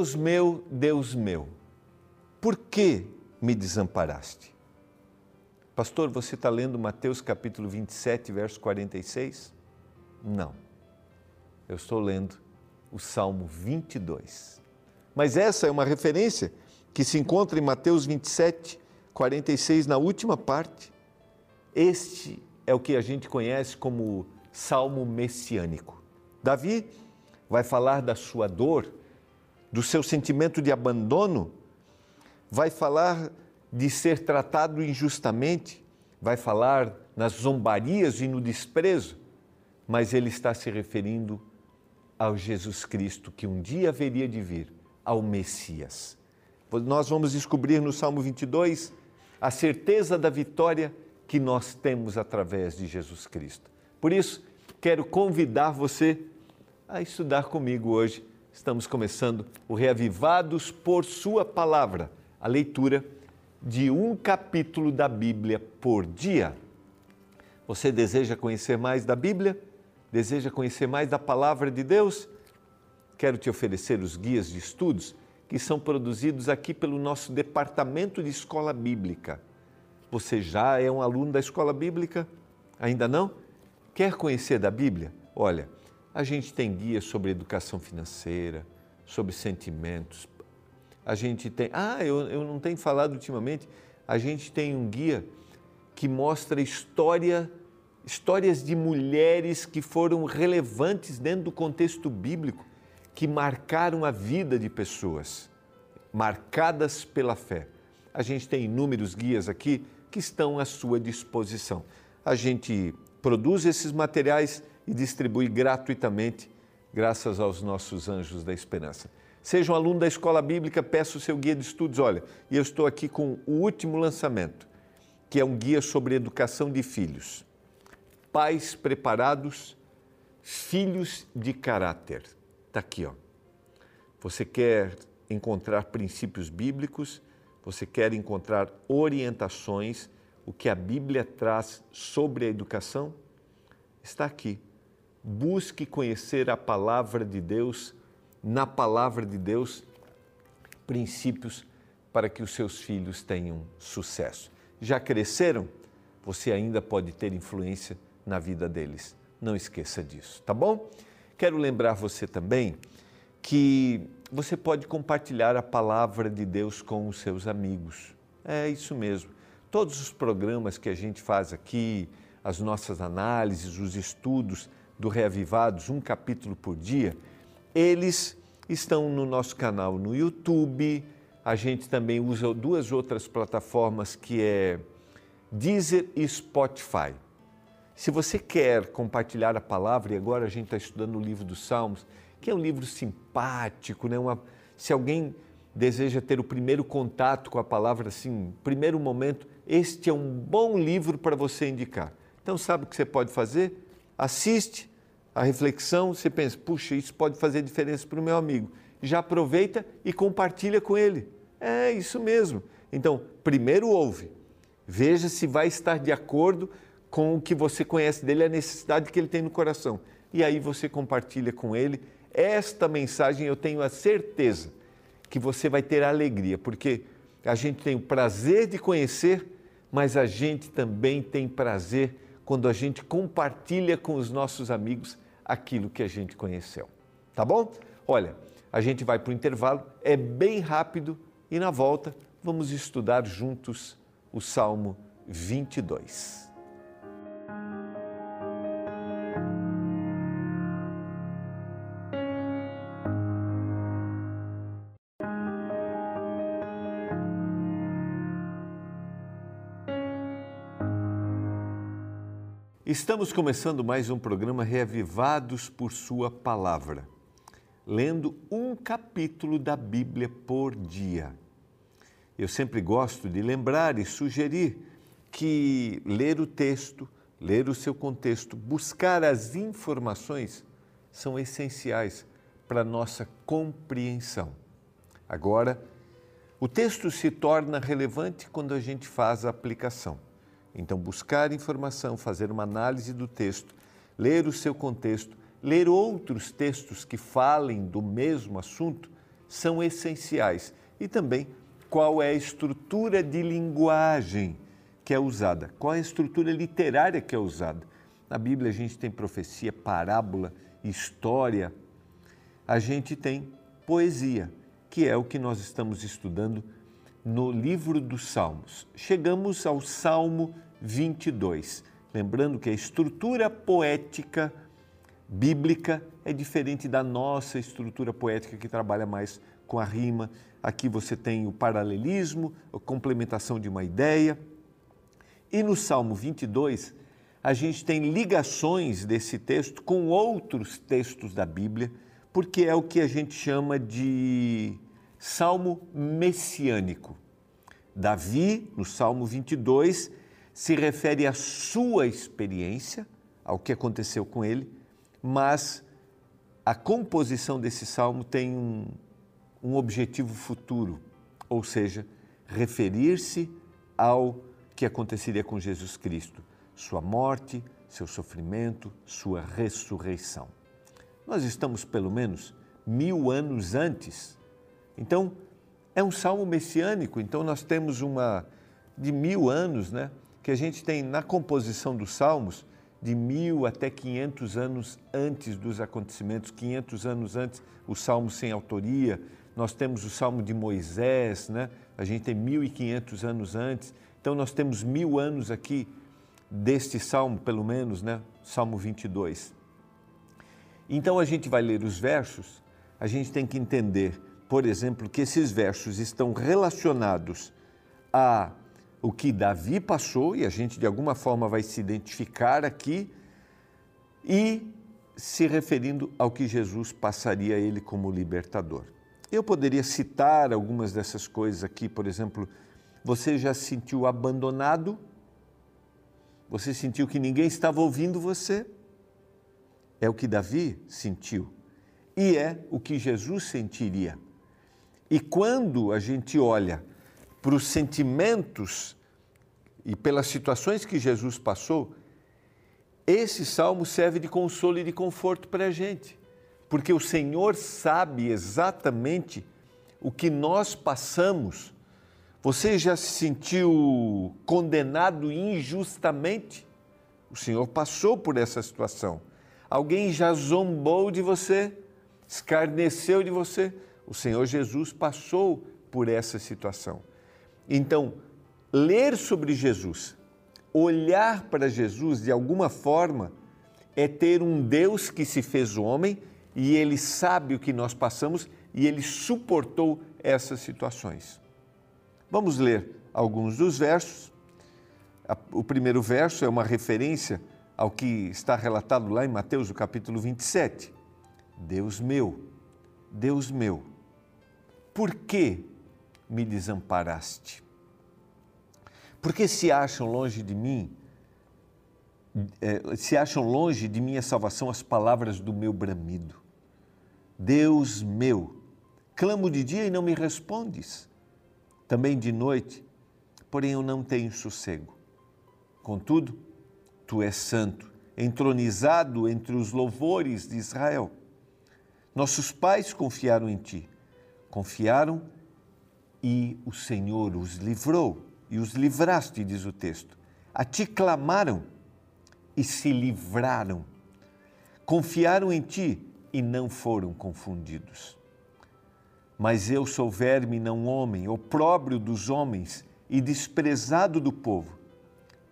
Deus meu, Deus meu, por que me desamparaste? Pastor, você está lendo Mateus capítulo 27, verso 46? Não. Eu estou lendo o Salmo 22. Mas essa é uma referência que se encontra em Mateus 27, 46, na última parte. Este é o que a gente conhece como Salmo messiânico. Davi vai falar da sua dor, do seu sentimento de abandono, vai falar de ser tratado injustamente, vai falar nas zombarias e no desprezo, mas ele está se referindo ao Jesus Cristo que um dia haveria de vir, ao Messias. Nós vamos descobrir no Salmo 22 a certeza da vitória que nós temos através de Jesus Cristo. Por isso, quero convidar você a estudar comigo hoje. Estamos começando o Reavivados por Sua Palavra, a leitura de um capítulo da Bíblia por dia. Você deseja conhecer mais da Bíblia? Deseja conhecer mais da palavra de Deus? Quero te oferecer os guias de estudos que são produzidos aqui pelo nosso departamento de escola bíblica. Você já é um aluno da escola bíblica? Ainda não? Quer conhecer da Bíblia? Olha, a gente tem guias sobre educação financeira, sobre sentimentos. A gente tem. Ah, eu, eu não tenho falado ultimamente. A gente tem um guia que mostra história histórias de mulheres que foram relevantes dentro do contexto bíblico, que marcaram a vida de pessoas, marcadas pela fé. A gente tem inúmeros guias aqui que estão à sua disposição. A gente produz esses materiais e distribui gratuitamente, graças aos nossos anjos da esperança. Seja um aluno da escola bíblica, peça o seu guia de estudos. Olha, e eu estou aqui com o último lançamento, que é um guia sobre educação de filhos pais preparados, filhos de caráter. Está aqui, ó. Você quer encontrar princípios bíblicos, você quer encontrar orientações, o que a Bíblia traz sobre a educação? Está aqui. Busque conhecer a palavra de Deus, na palavra de Deus, princípios para que os seus filhos tenham sucesso. Já cresceram? Você ainda pode ter influência na vida deles. Não esqueça disso, tá bom? Quero lembrar você também que você pode compartilhar a palavra de Deus com os seus amigos. É isso mesmo. Todos os programas que a gente faz aqui, as nossas análises, os estudos do Reavivados, um capítulo por dia, eles estão no nosso canal no YouTube. A gente também usa duas outras plataformas que é Deezer e Spotify. Se você quer compartilhar a palavra, e agora a gente está estudando o livro dos Salmos, que é um livro simpático, né? Uma, se alguém deseja ter o primeiro contato com a palavra, assim, primeiro momento, este é um bom livro para você indicar. Então, sabe o que você pode fazer? Assiste a reflexão, você pensa, puxa, isso pode fazer diferença para o meu amigo. Já aproveita e compartilha com ele. É isso mesmo. Então, primeiro ouve, veja se vai estar de acordo com o que você conhece dele, a necessidade que ele tem no coração. E aí você compartilha com ele. Esta mensagem eu tenho a certeza que você vai ter alegria, porque a gente tem o prazer de conhecer, mas a gente também tem prazer quando a gente compartilha com os nossos amigos aquilo que a gente conheceu. Tá bom? Olha, a gente vai para o intervalo, é bem rápido e na volta vamos estudar juntos o Salmo 22. Estamos começando mais um programa Reavivados por Sua Palavra, lendo um capítulo da Bíblia por dia. Eu sempre gosto de lembrar e sugerir que ler o texto, ler o seu contexto, buscar as informações são essenciais para nossa compreensão. Agora, o texto se torna relevante quando a gente faz a aplicação. Então, buscar informação, fazer uma análise do texto, ler o seu contexto, ler outros textos que falem do mesmo assunto, são essenciais. E também qual é a estrutura de linguagem que é usada, qual é a estrutura literária que é usada. Na Bíblia a gente tem profecia, parábola, história, a gente tem poesia, que é o que nós estamos estudando no livro dos Salmos. Chegamos ao Salmo 22. Lembrando que a estrutura poética bíblica é diferente da nossa estrutura poética que trabalha mais com a rima. Aqui você tem o paralelismo, a complementação de uma ideia. E no Salmo 22, a gente tem ligações desse texto com outros textos da Bíblia, porque é o que a gente chama de salmo messiânico. Davi, no Salmo 22, se refere à sua experiência, ao que aconteceu com ele, mas a composição desse salmo tem um, um objetivo futuro, ou seja, referir-se ao que aconteceria com Jesus Cristo, sua morte, seu sofrimento, sua ressurreição. Nós estamos pelo menos mil anos antes. Então, é um salmo messiânico, então nós temos uma de mil anos, né? Que a gente tem na composição dos salmos de mil até 500 anos antes dos acontecimentos, 500 anos antes, o salmo sem autoria. Nós temos o salmo de Moisés, né? A gente tem 1.500 anos antes. Então nós temos mil anos aqui deste salmo, pelo menos, né? Salmo 22. Então a gente vai ler os versos, a gente tem que entender, por exemplo, que esses versos estão relacionados a o que Davi passou e a gente de alguma forma vai se identificar aqui e se referindo ao que Jesus passaria a ele como libertador. Eu poderia citar algumas dessas coisas aqui, por exemplo, você já se sentiu abandonado? Você sentiu que ninguém estava ouvindo você? É o que Davi sentiu e é o que Jesus sentiria. E quando a gente olha para os sentimentos e pelas situações que Jesus passou, esse salmo serve de consolo e de conforto para a gente, porque o Senhor sabe exatamente o que nós passamos você já se sentiu condenado injustamente? O Senhor passou por essa situação. Alguém já zombou de você, escarneceu de você. O Senhor Jesus passou por essa situação. Então, ler sobre Jesus, olhar para Jesus de alguma forma, é ter um Deus que se fez homem e ele sabe o que nós passamos e ele suportou essas situações. Vamos ler alguns dos versos. O primeiro verso é uma referência ao que está relatado lá em Mateus, o capítulo 27. Deus meu, Deus meu, por que me desamparaste? Porque se acham longe de mim, é, se acham longe de minha salvação as palavras do meu bramido. Deus meu, clamo de dia e não me respondes também de noite, porém eu não tenho sossego. Contudo, tu és santo, entronizado entre os louvores de Israel. Nossos pais confiaram em ti, confiaram e o Senhor os livrou, e os livraste, diz o texto. A ti clamaram e se livraram. Confiaram em ti e não foram confundidos. Mas eu sou verme, não homem, opróbrio dos homens e desprezado do povo.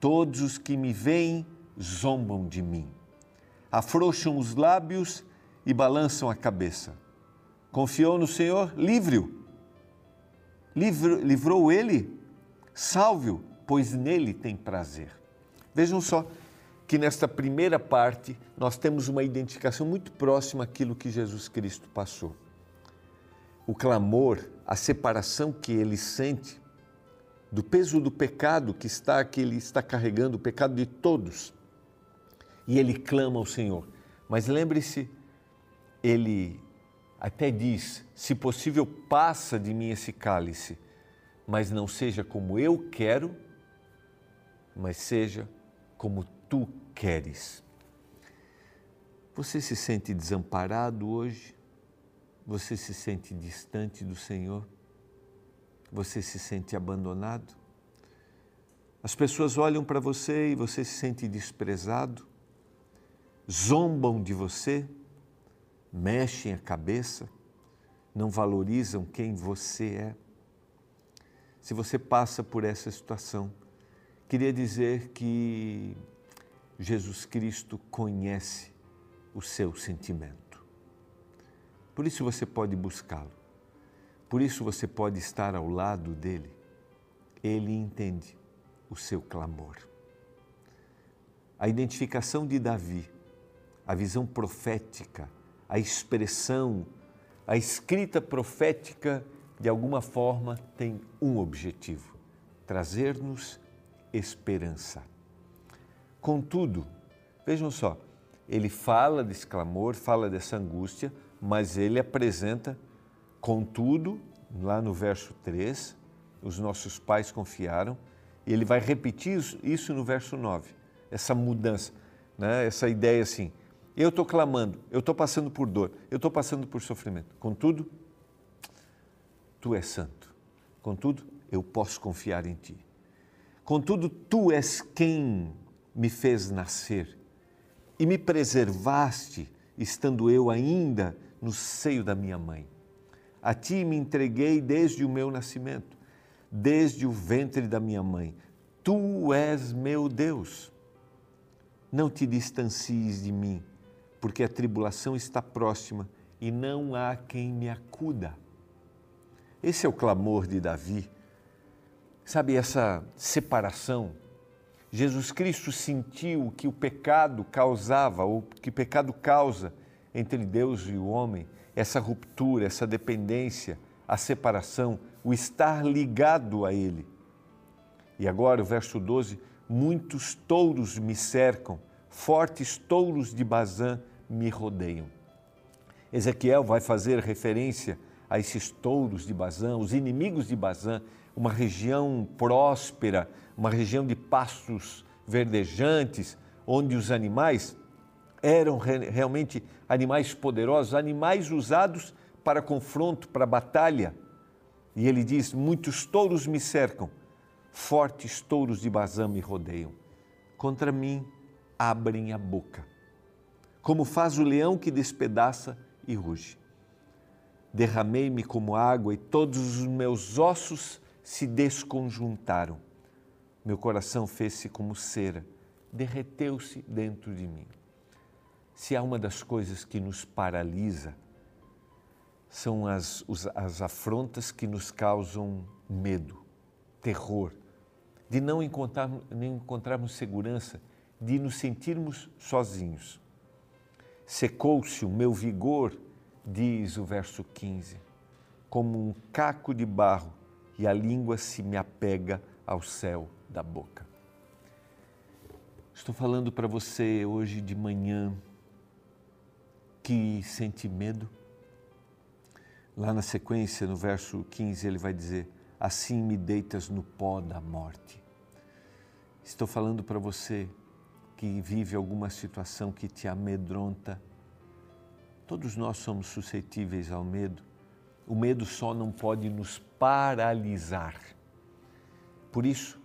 Todos os que me veem zombam de mim. Afrouxam os lábios e balançam a cabeça. Confiou no Senhor? Livre-o. Livrou ele? Salve-o, pois nele tem prazer. Vejam só que nesta primeira parte nós temos uma identificação muito próxima àquilo que Jesus Cristo passou o clamor, a separação que ele sente do peso do pecado que está que ele está carregando, o pecado de todos. E ele clama ao Senhor. Mas lembre-se, ele até diz: se possível, passa de mim esse cálice, mas não seja como eu quero, mas seja como tu queres. Você se sente desamparado hoje? Você se sente distante do Senhor? Você se sente abandonado? As pessoas olham para você e você se sente desprezado? Zombam de você? Mexem a cabeça? Não valorizam quem você é? Se você passa por essa situação, queria dizer que Jesus Cristo conhece o seu sentimento. Por isso você pode buscá-lo. Por isso você pode estar ao lado dele. Ele entende o seu clamor. A identificação de Davi, a visão profética, a expressão, a escrita profética, de alguma forma, tem um objetivo: trazer-nos esperança. Contudo, vejam só, ele fala desse clamor, fala dessa angústia, mas ele apresenta, contudo, lá no verso 3, os nossos pais confiaram, e ele vai repetir isso no verso 9, essa mudança, né? essa ideia assim, eu estou clamando, eu estou passando por dor, eu estou passando por sofrimento, contudo, tu és santo, contudo, eu posso confiar em ti. Contudo, tu és quem me fez nascer e me preservaste, estando eu ainda no seio da minha mãe. A ti me entreguei desde o meu nascimento, desde o ventre da minha mãe. Tu és meu Deus. Não te distancies de mim, porque a tribulação está próxima e não há quem me acuda. Esse é o clamor de Davi. Sabe, essa separação Jesus Cristo sentiu que o pecado causava, ou que pecado causa entre Deus e o homem, essa ruptura, essa dependência, a separação, o estar ligado a Ele. E agora, o verso 12: muitos touros me cercam, fortes touros de Bazã me rodeiam. Ezequiel vai fazer referência a esses touros de Bazã, os inimigos de Bazã, uma região próspera, uma região de pastos verdejantes, onde os animais eram realmente animais poderosos, animais usados para confronto, para batalha. E ele diz: Muitos touros me cercam, fortes touros de Bazã me rodeiam. Contra mim abrem a boca, como faz o leão que despedaça e ruge. Derramei-me como água e todos os meus ossos se desconjuntaram meu coração fez-se como cera, derreteu-se dentro de mim. Se há uma das coisas que nos paralisa, são as, as afrontas que nos causam medo, terror, de não encontrar, nem encontrarmos segurança, de nos sentirmos sozinhos. Secou-se o meu vigor, diz o verso 15, como um caco de barro, e a língua se me apega ao céu da boca. Estou falando para você hoje de manhã que sente medo. Lá na sequência, no verso 15, ele vai dizer: Assim me deitas no pó da morte. Estou falando para você que vive alguma situação que te amedronta. Todos nós somos suscetíveis ao medo. O medo só não pode nos paralisar. Por isso,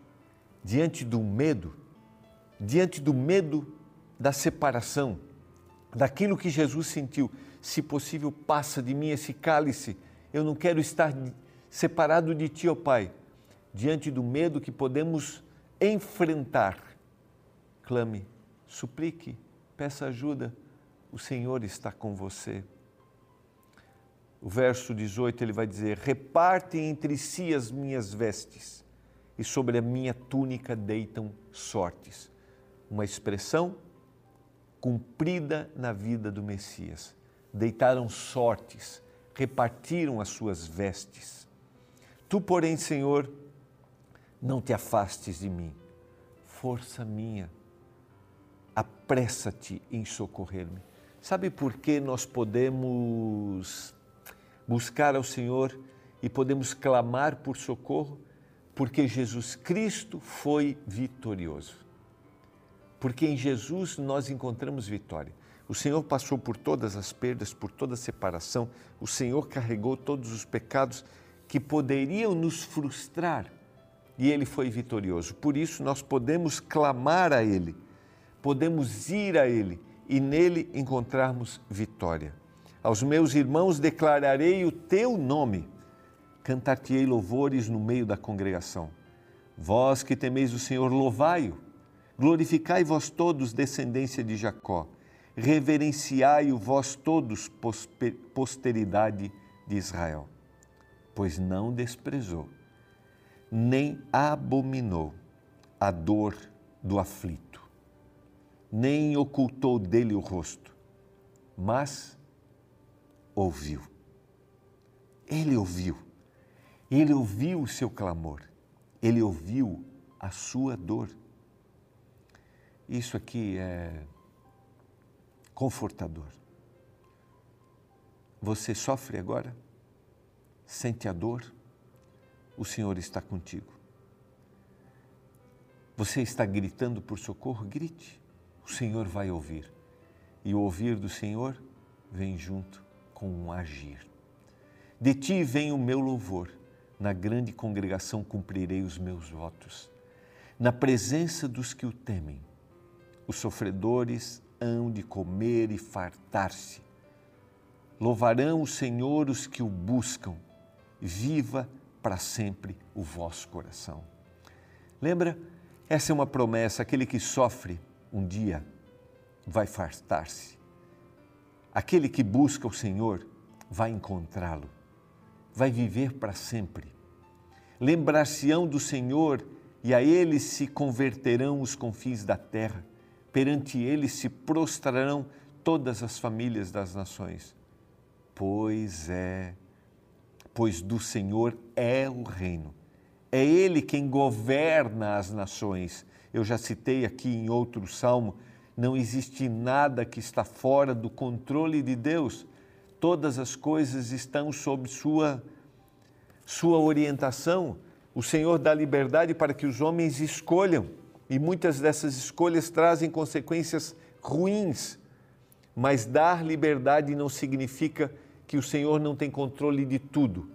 diante do medo, diante do medo da separação, daquilo que Jesus sentiu, se possível, passa de mim esse cálice, eu não quero estar separado de ti, ó Pai. Diante do medo que podemos enfrentar, clame, suplique, peça ajuda, o Senhor está com você. O verso 18 ele vai dizer: reparte entre si as minhas vestes e sobre a minha túnica deitam sortes. Uma expressão cumprida na vida do Messias. Deitaram sortes, repartiram as suas vestes. Tu, porém, Senhor, não te afastes de mim. Força minha, apressa-te em socorrer-me. Sabe por que nós podemos buscar ao Senhor e podemos clamar por socorro? Porque Jesus Cristo foi vitorioso. Porque em Jesus nós encontramos vitória. O Senhor passou por todas as perdas, por toda a separação. O Senhor carregou todos os pecados que poderiam nos frustrar e ele foi vitorioso. Por isso nós podemos clamar a ele, podemos ir a ele e nele encontrarmos vitória. Aos meus irmãos declararei o teu nome, cantar-te-ei louvores no meio da congregação. Vós que temeis o Senhor, louvai-o. Glorificai vós todos, descendência de Jacó. Reverenciai-o vós todos, posteridade de Israel. Pois não desprezou, nem abominou a dor do aflito, nem ocultou dele o rosto, mas ouviu. Ele ouviu. Ele ouviu o seu clamor. Ele ouviu a sua dor. Isso aqui é confortador. Você sofre agora? Sente a dor? O Senhor está contigo. Você está gritando por socorro? Grite. O Senhor vai ouvir. E o ouvir do Senhor vem junto com um agir. De ti vem o meu louvor. Na grande congregação cumprirei os meus votos. Na presença dos que o temem os sofredores hão de comer e fartar-se. Louvarão o Senhor os que o buscam. Viva para sempre o vosso coração. Lembra? Essa é uma promessa: aquele que sofre um dia vai fartar-se. Aquele que busca o Senhor vai encontrá-lo, vai viver para sempre. Lembrar-se-ão do Senhor e a ele se converterão os confins da terra perante ele se prostrarão todas as famílias das nações. Pois é, pois do Senhor é o reino. É ele quem governa as nações. Eu já citei aqui em outro salmo, não existe nada que está fora do controle de Deus. Todas as coisas estão sob sua sua orientação. O Senhor dá liberdade para que os homens escolham e muitas dessas escolhas trazem consequências ruins. Mas dar liberdade não significa que o Senhor não tem controle de tudo.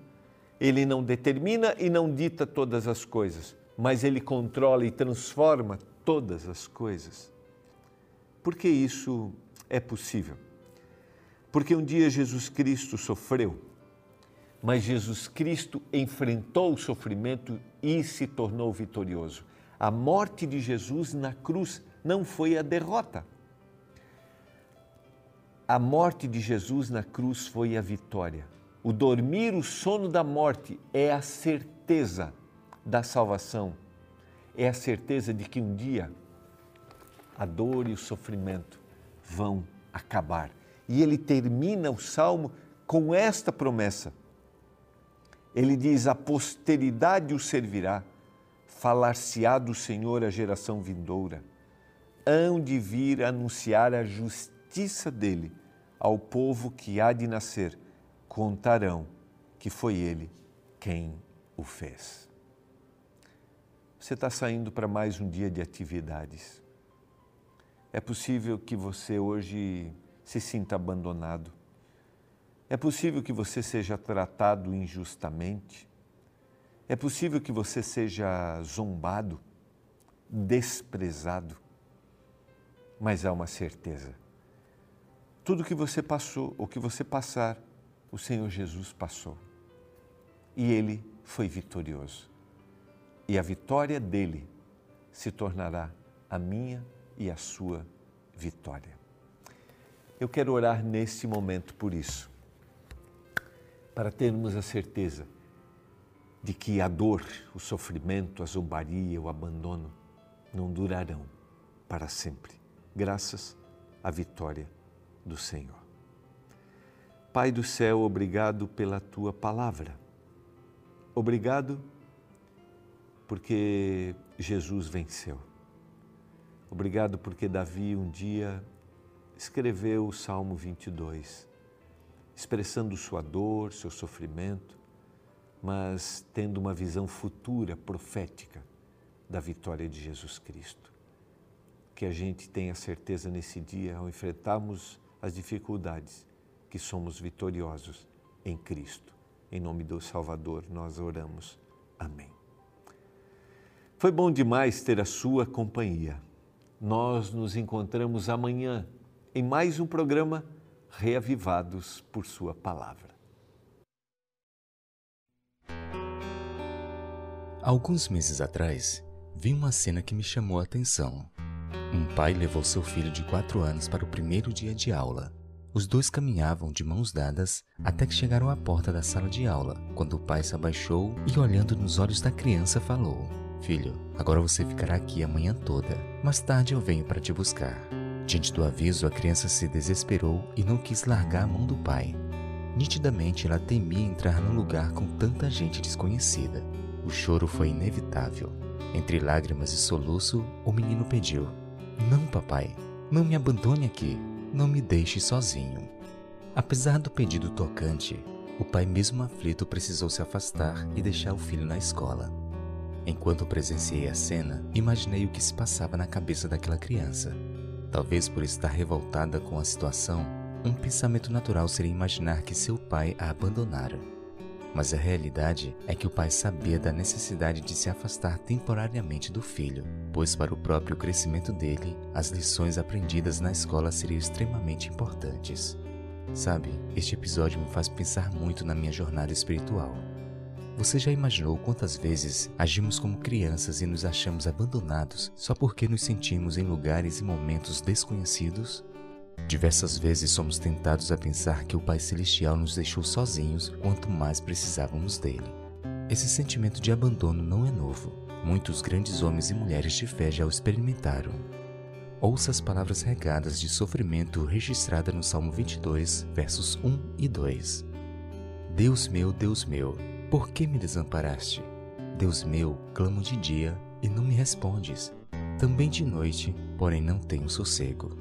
Ele não determina e não dita todas as coisas, mas ele controla e transforma todas as coisas. Por que isso é possível? Porque um dia Jesus Cristo sofreu, mas Jesus Cristo enfrentou o sofrimento e se tornou vitorioso. A morte de Jesus na cruz não foi a derrota. A morte de Jesus na cruz foi a vitória. O dormir, o sono da morte é a certeza da salvação. É a certeza de que um dia a dor e o sofrimento vão acabar. E ele termina o salmo com esta promessa. Ele diz: A posteridade o servirá falar-se-á do Senhor à geração vindoura. Hão de vir anunciar a justiça dele ao povo que há de nascer. Contarão que foi ele quem o fez. Você está saindo para mais um dia de atividades. É possível que você hoje se sinta abandonado. É possível que você seja tratado injustamente. É possível que você seja zombado, desprezado, mas há uma certeza. Tudo que você passou, ou que você passar, o Senhor Jesus passou. E ele foi vitorioso. E a vitória dele se tornará a minha e a sua vitória. Eu quero orar nesse momento por isso, para termos a certeza de que a dor, o sofrimento, a zombaria, o abandono não durarão para sempre, graças à vitória do Senhor. Pai do céu, obrigado pela tua palavra. Obrigado porque Jesus venceu. Obrigado porque Davi um dia escreveu o Salmo 22, expressando sua dor, seu sofrimento, mas tendo uma visão futura, profética, da vitória de Jesus Cristo. que a gente tenha certeza nesse dia, ao enfrentarmos as dificuldades, que somos vitoriosos em Cristo. Em nome do Salvador, nós oramos. Amém. Foi bom demais ter a sua companhia. Nós nos encontramos amanhã em mais um programa Reavivados por Sua Palavra. Alguns meses atrás, vi uma cena que me chamou a atenção. Um pai levou seu filho de quatro anos para o primeiro dia de aula. Os dois caminhavam de mãos dadas até que chegaram à porta da sala de aula, quando o pai se abaixou e, olhando nos olhos da criança, falou: Filho, agora você ficará aqui a manhã toda. Mais tarde eu venho para te buscar. Diante do aviso, a criança se desesperou e não quis largar a mão do pai. Nitidamente, ela temia entrar num lugar com tanta gente desconhecida. O choro foi inevitável. Entre lágrimas e soluço, o menino pediu: Não, papai, não me abandone aqui. Não me deixe sozinho. Apesar do pedido tocante, o pai, mesmo aflito, precisou se afastar e deixar o filho na escola. Enquanto presenciei a cena, imaginei o que se passava na cabeça daquela criança. Talvez por estar revoltada com a situação, um pensamento natural seria imaginar que seu pai a abandonara. Mas a realidade é que o pai sabia da necessidade de se afastar temporariamente do filho, pois para o próprio crescimento dele, as lições aprendidas na escola seriam extremamente importantes. Sabe, este episódio me faz pensar muito na minha jornada espiritual. Você já imaginou quantas vezes agimos como crianças e nos achamos abandonados só porque nos sentimos em lugares e momentos desconhecidos? Diversas vezes somos tentados a pensar que o Pai Celestial nos deixou sozinhos quanto mais precisávamos dele. Esse sentimento de abandono não é novo. Muitos grandes homens e mulheres de fé já o experimentaram. Ouça as palavras regadas de sofrimento registradas no Salmo 22, versos 1 e 2. Deus meu, Deus meu, por que me desamparaste? Deus meu, clamo de dia e não me respondes. Também de noite, porém não tenho sossego.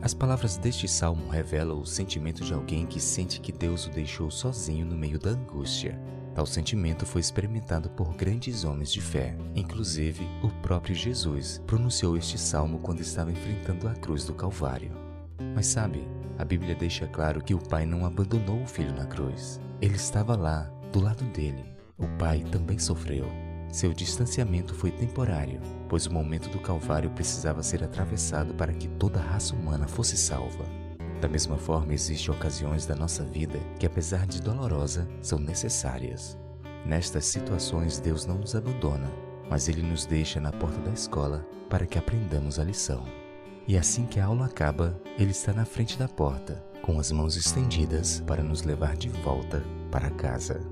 As palavras deste salmo revelam o sentimento de alguém que sente que Deus o deixou sozinho no meio da angústia. Tal sentimento foi experimentado por grandes homens de fé. Inclusive, o próprio Jesus pronunciou este salmo quando estava enfrentando a cruz do Calvário. Mas sabe, a Bíblia deixa claro que o Pai não abandonou o filho na cruz. Ele estava lá, do lado dele. O Pai também sofreu. Seu distanciamento foi temporário, pois o momento do Calvário precisava ser atravessado para que toda a raça humana fosse salva. Da mesma forma, existem ocasiões da nossa vida que, apesar de dolorosa, são necessárias. Nestas situações, Deus não nos abandona, mas Ele nos deixa na porta da escola para que aprendamos a lição. E assim que a aula acaba, Ele está na frente da porta, com as mãos estendidas para nos levar de volta para casa.